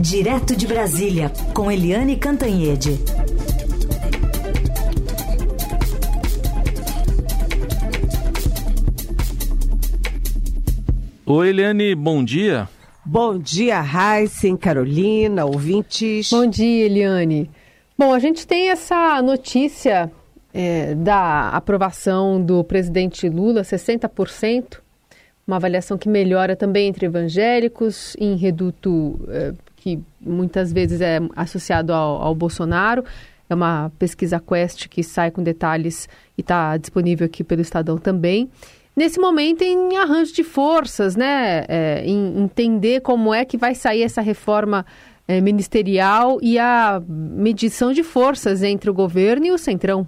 Direto de Brasília, com Eliane Cantanhede. Oi, Eliane, bom dia. Bom dia, Heisen, Carolina, ouvintes. Bom dia, Eliane. Bom, a gente tem essa notícia é, da aprovação do presidente Lula, 60%, uma avaliação que melhora também entre evangélicos, em reduto é, que muitas vezes é associado ao, ao Bolsonaro. É uma pesquisa Quest que sai com detalhes e está disponível aqui pelo Estadão também. Nesse momento, em arranjo de forças, né? É, em entender como é que vai sair essa reforma é, ministerial e a medição de forças entre o governo e o Centrão.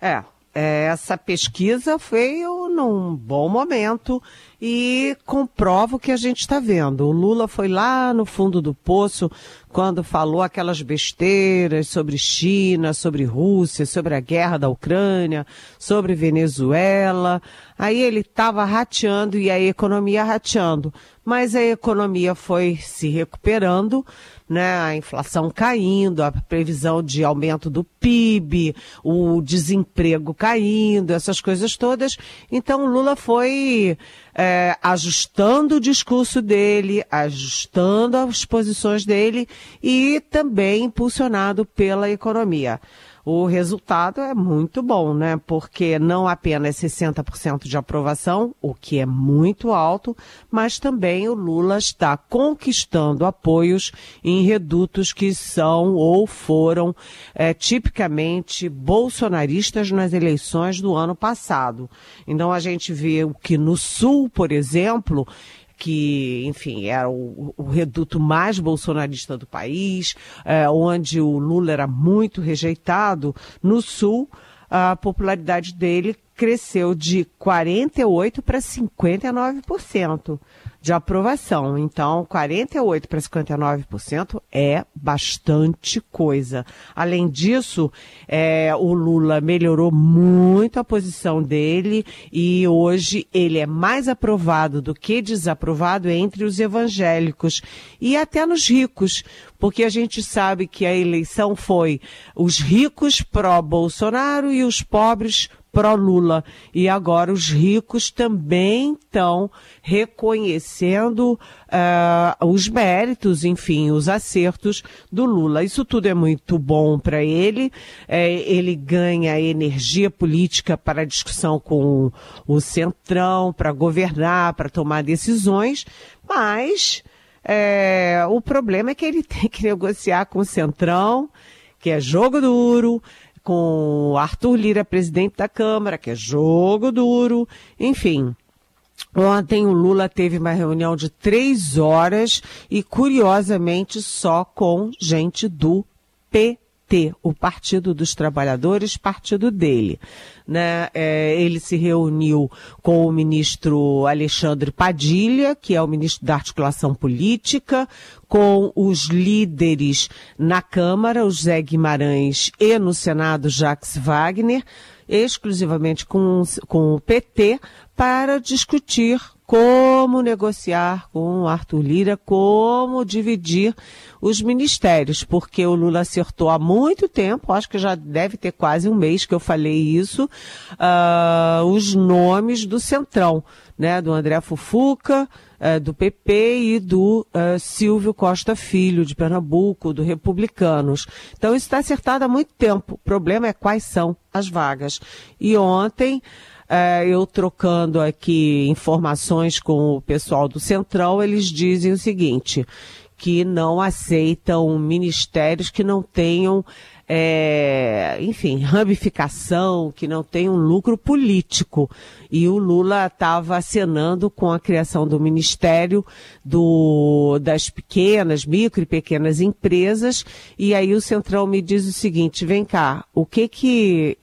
É, essa pesquisa veio num bom momento e comprova o que a gente está vendo. O Lula foi lá no fundo do poço quando falou aquelas besteiras sobre China, sobre Rússia, sobre a guerra da Ucrânia, sobre Venezuela. Aí ele estava rateando e a economia rateando. Mas a economia foi se recuperando né, a inflação caindo, a previsão de aumento do PIB, o desemprego caindo, essas coisas todas. Então, Lula foi é, ajustando o discurso dele, ajustando as posições dele e também impulsionado pela economia o resultado é muito bom, né? Porque não apenas 60% de aprovação, o que é muito alto, mas também o Lula está conquistando apoios em redutos que são ou foram é, tipicamente bolsonaristas nas eleições do ano passado. Então a gente vê o que no Sul, por exemplo, que, enfim, era o, o, reduto mais bolsonarista do país, é, onde o Lula era muito rejeitado, no Sul, a popularidade dele cresceu de 48% para 59% de aprovação. Então, 48% para 59% é bastante coisa. Além disso, é, o Lula melhorou muito a posição dele e hoje ele é mais aprovado do que desaprovado entre os evangélicos e até nos ricos, porque a gente sabe que a eleição foi os ricos pró-Bolsonaro e os pobres pró-Lula. E agora os ricos também estão reconhecendo uh, os méritos, enfim, os acertos do Lula. Isso tudo é muito bom para ele. É, ele ganha energia política para a discussão com o Centrão, para governar, para tomar decisões, mas é, o problema é que ele tem que negociar com o Centrão, que é jogo duro, com Arthur Lira, presidente da Câmara, que é jogo duro, enfim. Ontem o Lula teve uma reunião de três horas e, curiosamente, só com gente do PT. O Partido dos Trabalhadores, partido dele. Né? É, ele se reuniu com o ministro Alexandre Padilha, que é o ministro da Articulação Política, com os líderes na Câmara, o Zé Guimarães, e no Senado, Jacques Wagner, exclusivamente com, com o PT, para discutir como negociar com o Arthur Lira, como dividir os ministérios, porque o Lula acertou há muito tempo, acho que já deve ter quase um mês que eu falei isso, uh, os nomes do Centrão, né, do André Fufuca, uh, do PP e do uh, Silvio Costa Filho, de Pernambuco, do Republicanos. Então isso está acertado há muito tempo. O problema é quais são as vagas. E ontem, é, eu trocando aqui informações com o pessoal do Central, eles dizem o seguinte, que não aceitam ministérios que não tenham, é, enfim, ramificação, que não tenham lucro político. E o Lula estava acenando com a criação do Ministério do, das pequenas, micro e pequenas empresas. E aí o Central me diz o seguinte, vem cá, o que que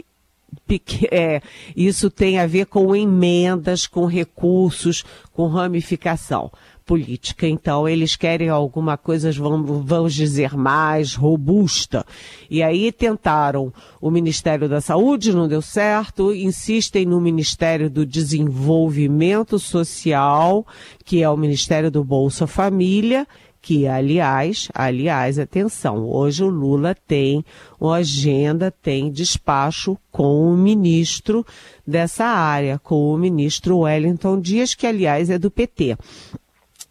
é, isso tem a ver com emendas, com recursos, com ramificação. política. Então, eles querem alguma coisa, vamos, vamos dizer, mais robusta. E aí tentaram o Ministério da Saúde, não deu certo, insistem no Ministério do Desenvolvimento Social, que é o Ministério do Bolsa Família, que, aliás, aliás, atenção, hoje o Lula tem uma agenda, tem despacho com o ministro dessa área, com o ministro Wellington Dias, que, aliás, é do PT.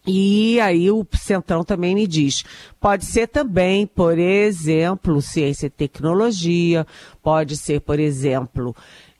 E aí o Centrão também me diz, pode ser também, por exemplo, ciência e tecnologia, pode ser, por exemplo,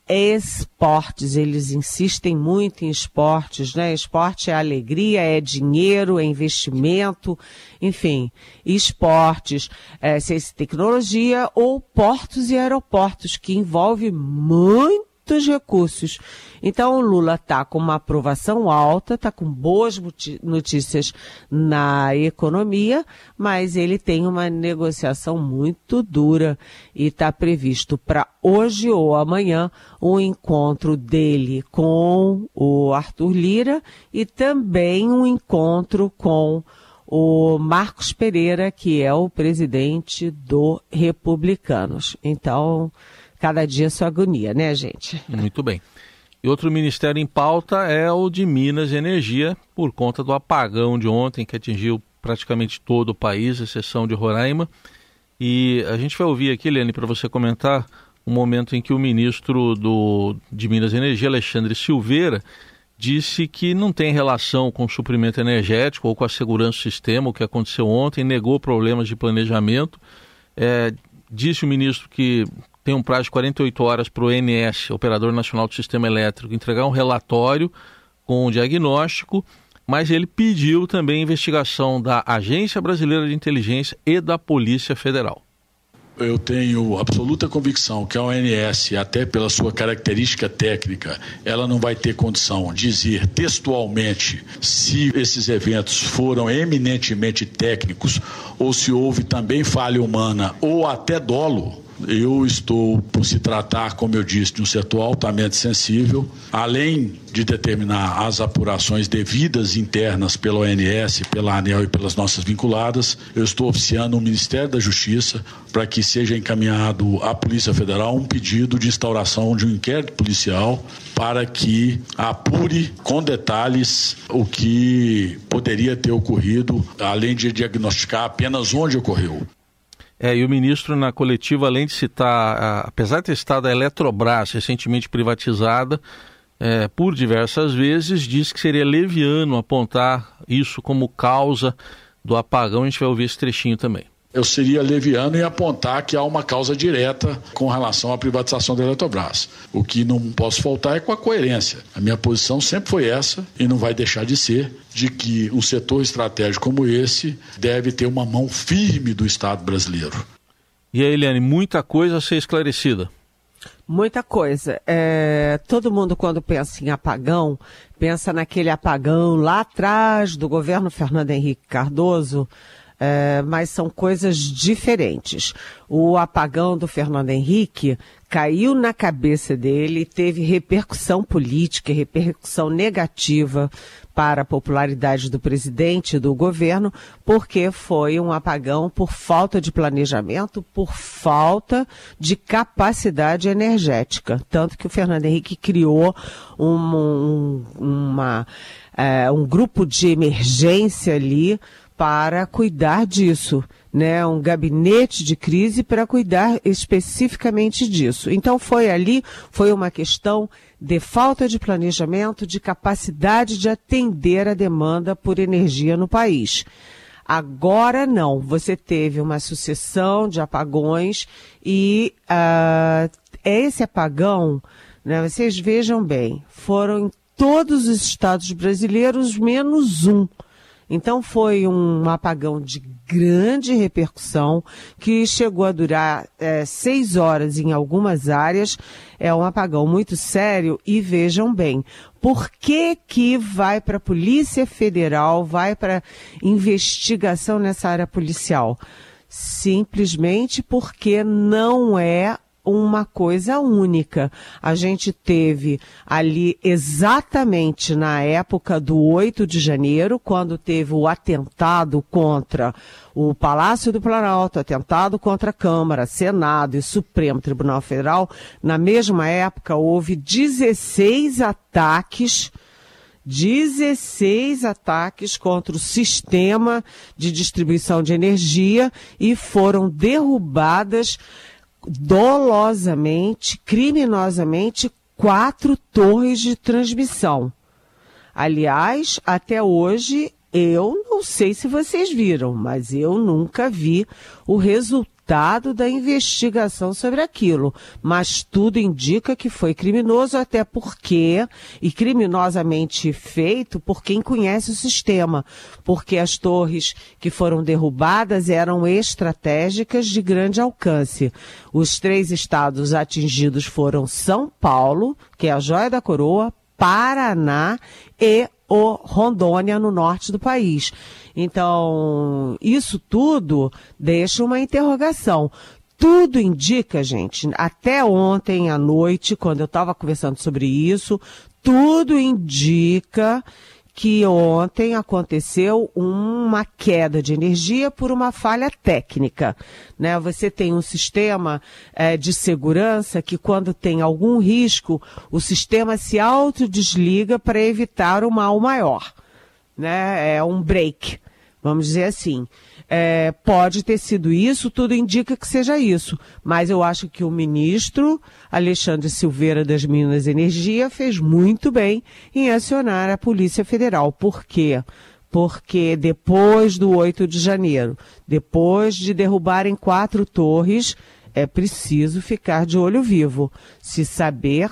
esportes, eles insistem muito em esportes, né? Esporte é alegria, é dinheiro, é investimento, enfim, esportes, é, ciência e tecnologia ou portos e aeroportos, que envolve muito muitos recursos. Então, o Lula está com uma aprovação alta, está com boas notícias na economia, mas ele tem uma negociação muito dura e está previsto para hoje ou amanhã um encontro dele com o Arthur Lira e também um encontro com o Marcos Pereira, que é o presidente do Republicanos. Então, cada dia sua agonia, né, gente? Muito bem. E outro ministério em pauta é o de Minas e Energia, por conta do apagão de ontem, que atingiu praticamente todo o país, exceção de Roraima. E a gente vai ouvir aqui, Lene, para você comentar um momento em que o ministro do, de Minas e Energia, Alexandre Silveira, disse que não tem relação com o suprimento energético ou com a segurança do sistema, o que aconteceu ontem, negou problemas de planejamento. É, disse o ministro que tem um prazo de 48 horas para o ONS, Operador Nacional do Sistema Elétrico, entregar um relatório com um diagnóstico, mas ele pediu também investigação da Agência Brasileira de Inteligência e da Polícia Federal. Eu tenho absoluta convicção que a ONS, até pela sua característica técnica, ela não vai ter condição de dizer textualmente se esses eventos foram eminentemente técnicos ou se houve também falha humana ou até dolo eu estou, por se tratar, como eu disse, de um setor altamente sensível, além de determinar as apurações devidas internas pela ONS, pela ANEL e pelas nossas vinculadas, eu estou oficiando o Ministério da Justiça para que seja encaminhado à Polícia Federal um pedido de instauração de um inquérito policial para que apure com detalhes o que poderia ter ocorrido, além de diagnosticar apenas onde ocorreu. É, e o ministro, na coletiva, além de citar, apesar de ter estado a Eletrobras recentemente privatizada é, por diversas vezes, disse que seria leviano apontar isso como causa do apagão. A gente vai ouvir esse trechinho também eu seria leviano em apontar que há uma causa direta com relação à privatização da Eletrobras. O que não posso faltar é com a coerência. A minha posição sempre foi essa e não vai deixar de ser, de que um setor estratégico como esse deve ter uma mão firme do Estado brasileiro. E aí, Eliane, muita coisa a ser esclarecida. Muita coisa. É, todo mundo, quando pensa em apagão, pensa naquele apagão lá atrás do governo Fernando Henrique Cardoso, é, mas são coisas diferentes. O apagão do Fernando Henrique caiu na cabeça dele, teve repercussão política, repercussão negativa para a popularidade do presidente e do governo, porque foi um apagão por falta de planejamento, por falta de capacidade energética. Tanto que o Fernando Henrique criou um, um, uma, é, um grupo de emergência ali para cuidar disso, né? Um gabinete de crise para cuidar especificamente disso. Então foi ali, foi uma questão de falta de planejamento, de capacidade de atender a demanda por energia no país. Agora não, você teve uma sucessão de apagões e uh, esse apagão, né, vocês vejam bem, foram em todos os estados brasileiros menos um. Então foi um apagão de grande repercussão que chegou a durar é, seis horas em algumas áreas. É um apagão muito sério e vejam bem, por que que vai para a Polícia Federal, vai para investigação nessa área policial? Simplesmente porque não é uma coisa única. A gente teve ali exatamente na época do 8 de janeiro, quando teve o atentado contra o Palácio do Planalto, atentado contra a Câmara, Senado e Supremo Tribunal Federal. Na mesma época, houve 16 ataques 16 ataques contra o sistema de distribuição de energia e foram derrubadas dolosamente, criminosamente, quatro torres de transmissão. Aliás, até hoje, eu não sei se vocês viram, mas eu nunca vi o resultado resultado da investigação sobre aquilo, mas tudo indica que foi criminoso, até porque, e criminosamente feito por quem conhece o sistema, porque as torres que foram derrubadas eram estratégicas de grande alcance. Os três estados atingidos foram São Paulo, que é a joia da coroa, Paraná e o Rondônia, no norte do país. Então, isso tudo deixa uma interrogação. Tudo indica, gente, até ontem à noite, quando eu estava conversando sobre isso, tudo indica que ontem aconteceu uma queda de energia por uma falha técnica. Né? Você tem um sistema é, de segurança que, quando tem algum risco, o sistema se autodesliga para evitar o mal maior. Né? É um break, vamos dizer assim. É, pode ter sido isso, tudo indica que seja isso. Mas eu acho que o ministro Alexandre Silveira das Minas Energia fez muito bem em acionar a Polícia Federal. Por quê? Porque depois do 8 de janeiro, depois de derrubarem quatro torres, é preciso ficar de olho vivo. Se saber,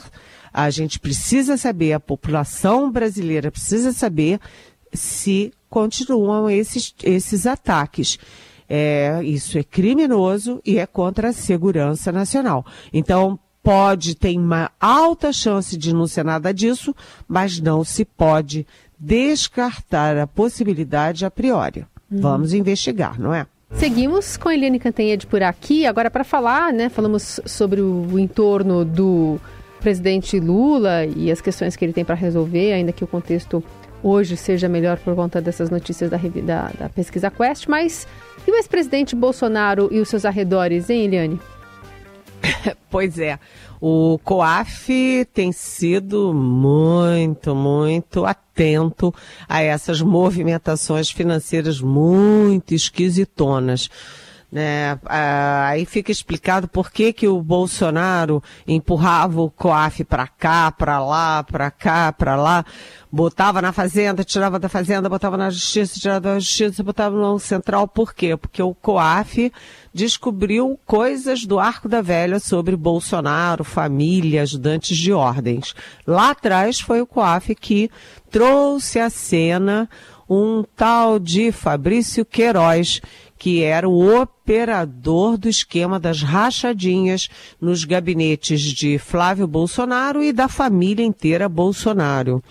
a gente precisa saber, a população brasileira precisa saber se continuam esses, esses ataques. É, isso é criminoso e é contra a segurança nacional. Então, pode, ter uma alta chance de não ser nada disso, mas não se pode descartar a possibilidade a priori. Uhum. Vamos investigar, não é? Seguimos com a Eliane Cantanhede por aqui, agora para falar, né? Falamos sobre o, o entorno do presidente Lula e as questões que ele tem para resolver, ainda que o contexto hoje seja melhor por conta dessas notícias da, da, da pesquisa Quest, mas e o ex-presidente Bolsonaro e os seus arredores, hein, Eliane? pois é, o COAF tem sido muito, muito atento a essas movimentações financeiras muito esquisitonas. Né? Ah, aí fica explicado por que, que o Bolsonaro empurrava o COAF para cá, para lá, para cá, para lá, botava na fazenda, tirava da fazenda, botava na justiça, tirava da justiça, botava no central. Por quê? Porque o COAF descobriu coisas do Arco da Velha sobre Bolsonaro, família, ajudantes de ordens. Lá atrás foi o COAF que trouxe à cena um tal de Fabrício Queiroz, que era o operador do esquema das rachadinhas nos gabinetes de Flávio Bolsonaro e da família inteira Bolsonaro.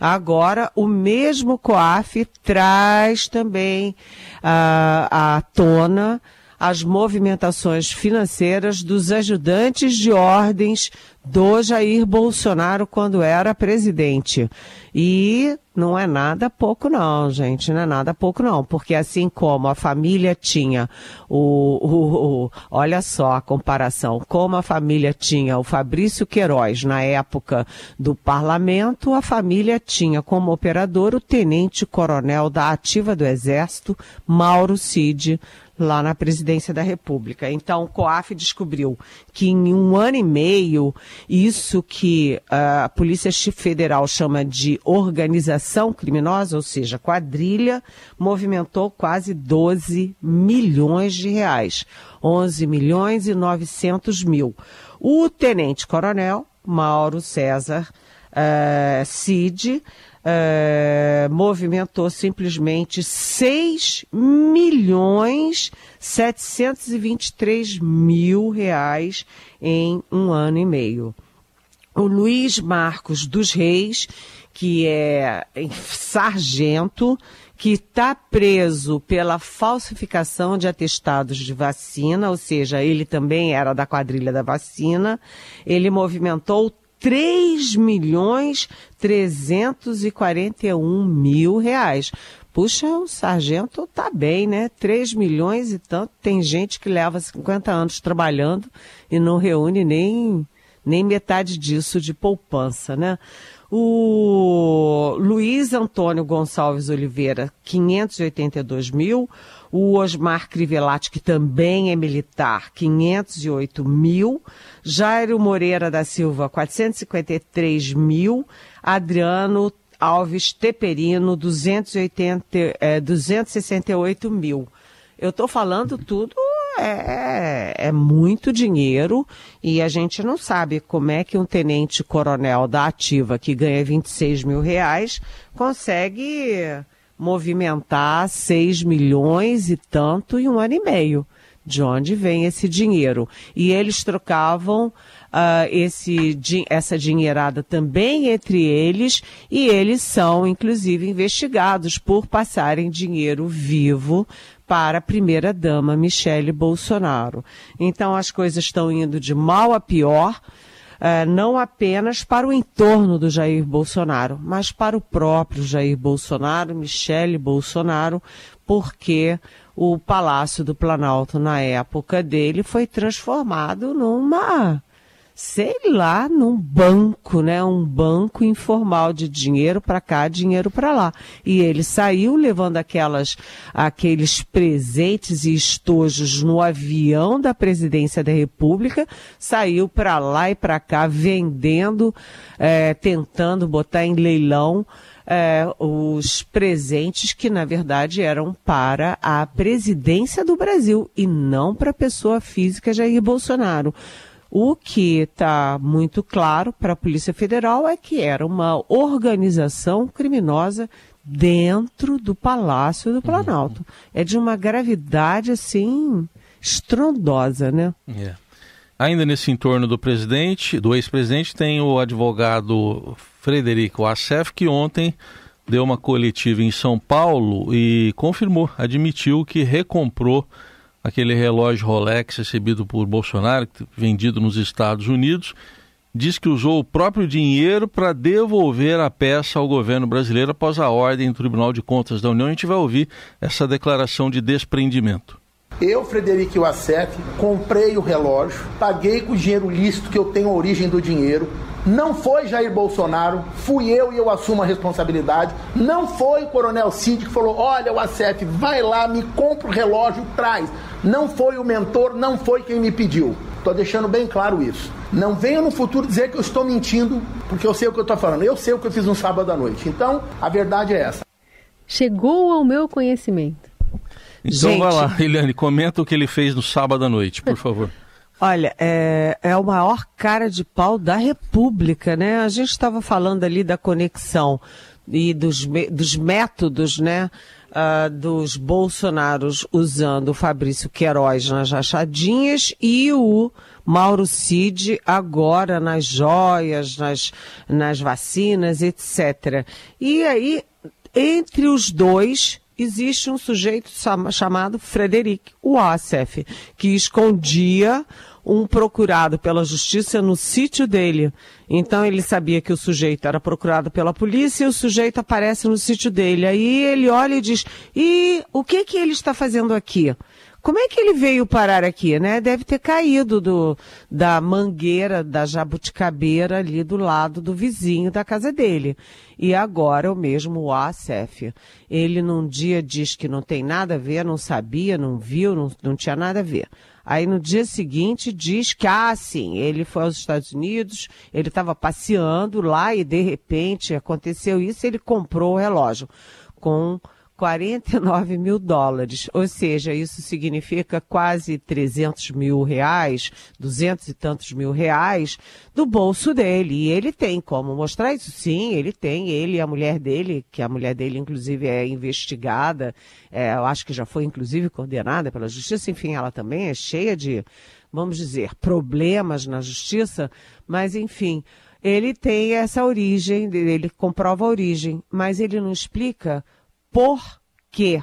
Agora, o mesmo COAF traz também uh, à tona as movimentações financeiras dos ajudantes de ordens do Jair Bolsonaro quando era presidente. E não é nada pouco não, gente, não é nada pouco não, porque assim como a família tinha o, o, o, olha só a comparação, como a família tinha o Fabrício Queiroz na época do parlamento, a família tinha como operador o tenente-coronel da ativa do Exército, Mauro Cid, lá na presidência da República. Então, o COAF descobriu que em um ano e meio, isso que a Polícia Federal chama de organização criminosa, ou seja, quadrilha, movimentou quase 12 milhões de reais. 11 milhões e 900 mil. O tenente-coronel Mauro César uh, Cid é, movimentou simplesmente 6 milhões 723 mil reais em um ano e meio. O Luiz Marcos dos Reis, que é sargento, que está preso pela falsificação de atestados de vacina, ou seja, ele também era da quadrilha da vacina. Ele movimentou 3 milhões 341 mil reais. Puxa, o sargento tá bem, né? 3 milhões e tanto. Tem gente que leva 50 anos trabalhando e não reúne nem, nem metade disso de poupança, né? O Luiz Antônio Gonçalves Oliveira, 582 mil. O Osmar Crivellati, que também é militar, 508 mil. Jairo Moreira da Silva, 453 mil. Adriano Alves Teperino, 280, é, 268 mil. Eu estou falando tudo, é, é muito dinheiro e a gente não sabe como é que um tenente coronel da ativa que ganha 26 mil reais consegue movimentar 6 milhões e tanto em um ano e meio. De onde vem esse dinheiro? E eles trocavam uh, esse, essa dinheirada também entre eles e eles são, inclusive, investigados por passarem dinheiro vivo para a primeira-dama Michele Bolsonaro. Então as coisas estão indo de mal a pior. Uh, não apenas para o entorno do Jair Bolsonaro, mas para o próprio Jair Bolsonaro, Michele Bolsonaro, porque o Palácio do Planalto, na época dele, foi transformado numa sei lá, num banco, né? Um banco informal de dinheiro para cá, dinheiro para lá. E ele saiu levando aquelas, aqueles presentes e estojos no avião da presidência da República, saiu para lá e para cá vendendo, é, tentando botar em leilão é, os presentes que, na verdade, eram para a presidência do Brasil e não para a pessoa física Jair Bolsonaro. O que está muito claro para a Polícia Federal é que era uma organização criminosa dentro do Palácio do Planalto. Uhum. É de uma gravidade assim estrondosa, né? Yeah. É. Ainda nesse entorno do presidente, do ex-presidente, tem o advogado Frederico Assef, que ontem deu uma coletiva em São Paulo e confirmou, admitiu que recomprou aquele relógio Rolex recebido por Bolsonaro, vendido nos Estados Unidos, diz que usou o próprio dinheiro para devolver a peça ao governo brasileiro após a ordem do Tribunal de Contas da União. A gente vai ouvir essa declaração de desprendimento. Eu, Frederico Iwasek, comprei o relógio, paguei com o dinheiro lícito que eu tenho a origem do dinheiro, não foi Jair Bolsonaro, fui eu e eu assumo a responsabilidade. Não foi o Coronel Cid que falou: olha, o ACF, vai lá, me compra o relógio, traz. Não foi o mentor, não foi quem me pediu. Estou deixando bem claro isso. Não venha no futuro dizer que eu estou mentindo, porque eu sei o que eu estou falando. Eu sei o que eu fiz no sábado à noite. Então, a verdade é essa. Chegou ao meu conhecimento. Então Gente... vai lá, Eliane, comenta o que ele fez no sábado à noite, por favor. Olha, é, é o maior cara de pau da República, né? A gente estava falando ali da conexão e dos, dos métodos, né? Uh, dos Bolsonaros usando o Fabrício Queiroz nas rachadinhas e o Mauro Cid agora nas joias, nas, nas vacinas, etc. E aí, entre os dois, existe um sujeito chamado Frederic Wassef, que escondia um procurado pela justiça no sítio dele. Então ele sabia que o sujeito era procurado pela polícia e o sujeito aparece no sítio dele. Aí ele olha e diz: "E o que que ele está fazendo aqui?" Como é que ele veio parar aqui, né? Deve ter caído do, da mangueira, da jabuticabeira ali do lado do vizinho da casa dele. E agora o mesmo o ACF. Ele num dia diz que não tem nada a ver, não sabia, não viu, não, não tinha nada a ver. Aí no dia seguinte diz que, ah, sim, ele foi aos Estados Unidos, ele estava passeando lá e de repente aconteceu isso, ele comprou o relógio com 49 mil dólares, ou seja, isso significa quase 300 mil reais, 200 e tantos mil reais do bolso dele. E ele tem como mostrar isso? Sim, ele tem. Ele e a mulher dele, que a mulher dele inclusive é investigada, é, eu acho que já foi inclusive condenada pela justiça, enfim, ela também é cheia de, vamos dizer, problemas na justiça, mas enfim ele tem essa origem, ele comprova a origem, mas ele não explica por quê?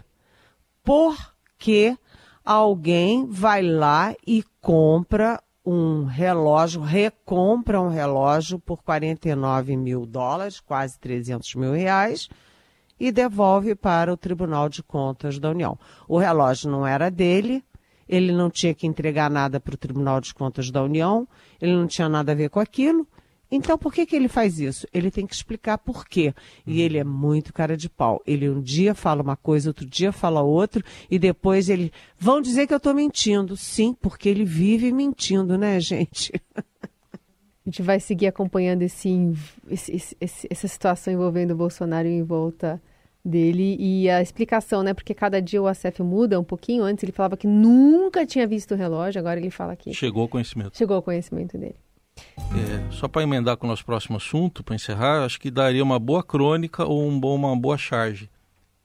Por que alguém vai lá e compra um relógio, recompra um relógio por 49 mil dólares, quase 300 mil reais, e devolve para o Tribunal de Contas da União. O relógio não era dele, ele não tinha que entregar nada para o Tribunal de Contas da União, ele não tinha nada a ver com aquilo. Então, por que, que ele faz isso? Ele tem que explicar por quê. E uhum. ele é muito cara de pau. Ele um dia fala uma coisa, outro dia fala outra, e depois ele. Vão dizer que eu estou mentindo. Sim, porque ele vive mentindo, né, gente? A gente vai seguir acompanhando esse, esse, esse, essa situação envolvendo o Bolsonaro em volta dele e a explicação, né? Porque cada dia o ACF muda um pouquinho. Antes ele falava que nunca tinha visto o relógio, agora ele fala que. Chegou ao conhecimento. Chegou ao conhecimento dele. É, só para emendar com o nosso próximo assunto, para encerrar, acho que daria uma boa crônica ou um bom, uma boa charge.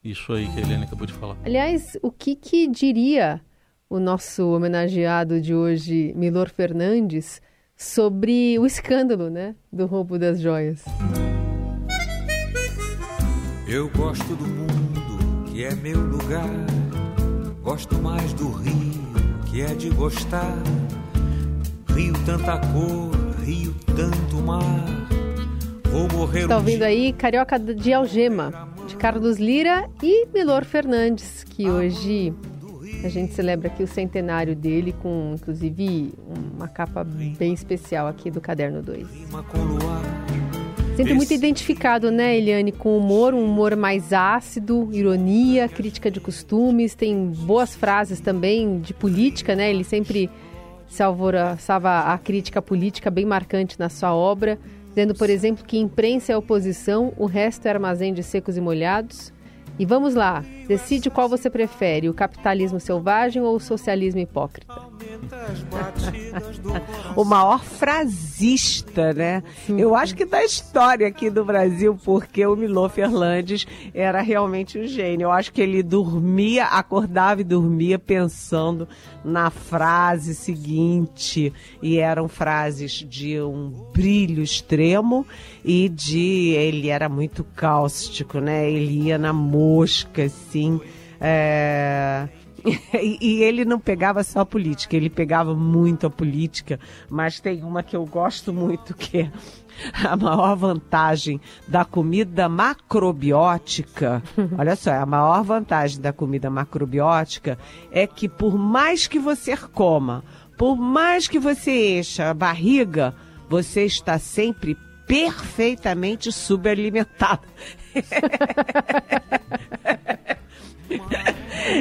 Isso aí que a Helena acabou de falar. Aliás, o que, que diria o nosso homenageado de hoje, Milor Fernandes, sobre o escândalo, né, do roubo das joias. Eu gosto do mundo, que é meu lugar. Gosto mais do rio, que é de gostar. Rio tanta cor, rio tanto mar. Vou morrer Tá ouvindo aí Carioca de Algema, de Carlos Lira e Milor Fernandes, que hoje a gente celebra aqui o centenário dele com, inclusive, uma capa bem especial aqui do Caderno 2. Sempre muito identificado, né, Eliane, com humor, um humor mais ácido, ironia, crítica de costumes, tem boas frases também de política, né? Ele sempre se alvoroçava a crítica política bem marcante na sua obra, dizendo, por exemplo, que imprensa é oposição, o resto é armazém de secos e molhados. E vamos lá, decide qual você prefere, o capitalismo selvagem ou o socialismo hipócrita? o maior frasista, né? Eu acho que da história aqui do Brasil, porque o Milô Fernandes era realmente um gênio. Eu acho que ele dormia, acordava e dormia pensando na frase seguinte, e eram frases de um brilho extremo e de ele era muito cáustico, né? Ele ia na mosca, assim. É... e, e, ele não pegava só a política, ele pegava muito a política, mas tem uma que eu gosto muito que é a maior vantagem da comida macrobiótica, olha só, a maior vantagem da comida macrobiótica é que por mais que você coma, por mais que você encha a barriga, você está sempre perfeitamente subalimentado.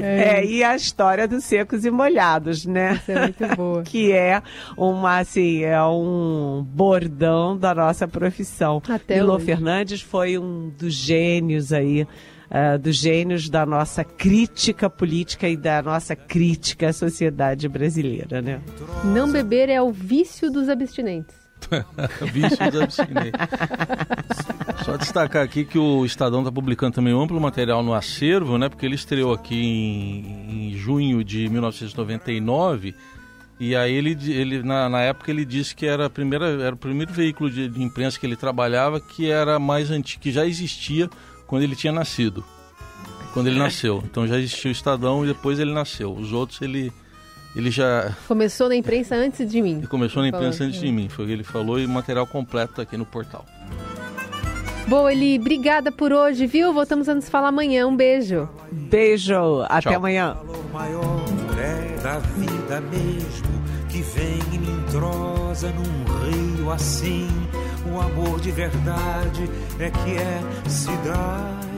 É. é, e a história dos secos e molhados, né? Isso é muito boa. que é uma, assim, é um bordão da nossa profissão. Até Milo hoje. Fernandes foi um dos gênios aí, uh, dos gênios da nossa crítica política e da nossa crítica à sociedade brasileira, né? Não beber é o vício dos abstinentes. Vício abstinentes. Só destacar aqui que o Estadão está publicando também um amplo material no acervo, né? Porque ele estreou aqui em, em junho de 1999. E aí ele, ele na, na, época ele disse que era, a primeira, era o primeiro veículo de, de imprensa que ele trabalhava que era mais antigo, que já existia quando ele tinha nascido. Quando ele nasceu. Então já existia o Estadão e depois ele nasceu. Os outros ele ele já. Começou na imprensa antes de mim. Ele começou na imprensa falou. antes de mim, foi o que ele falou, e material completo aqui no portal. Boa, Eli, obrigada por hoje, viu? Voltamos a nos falar amanhã. Um beijo. Beijo, até Tchau. amanhã. O maior é da vida mesmo, que vem e me entrosa num rio assim. O amor de verdade é que é cidade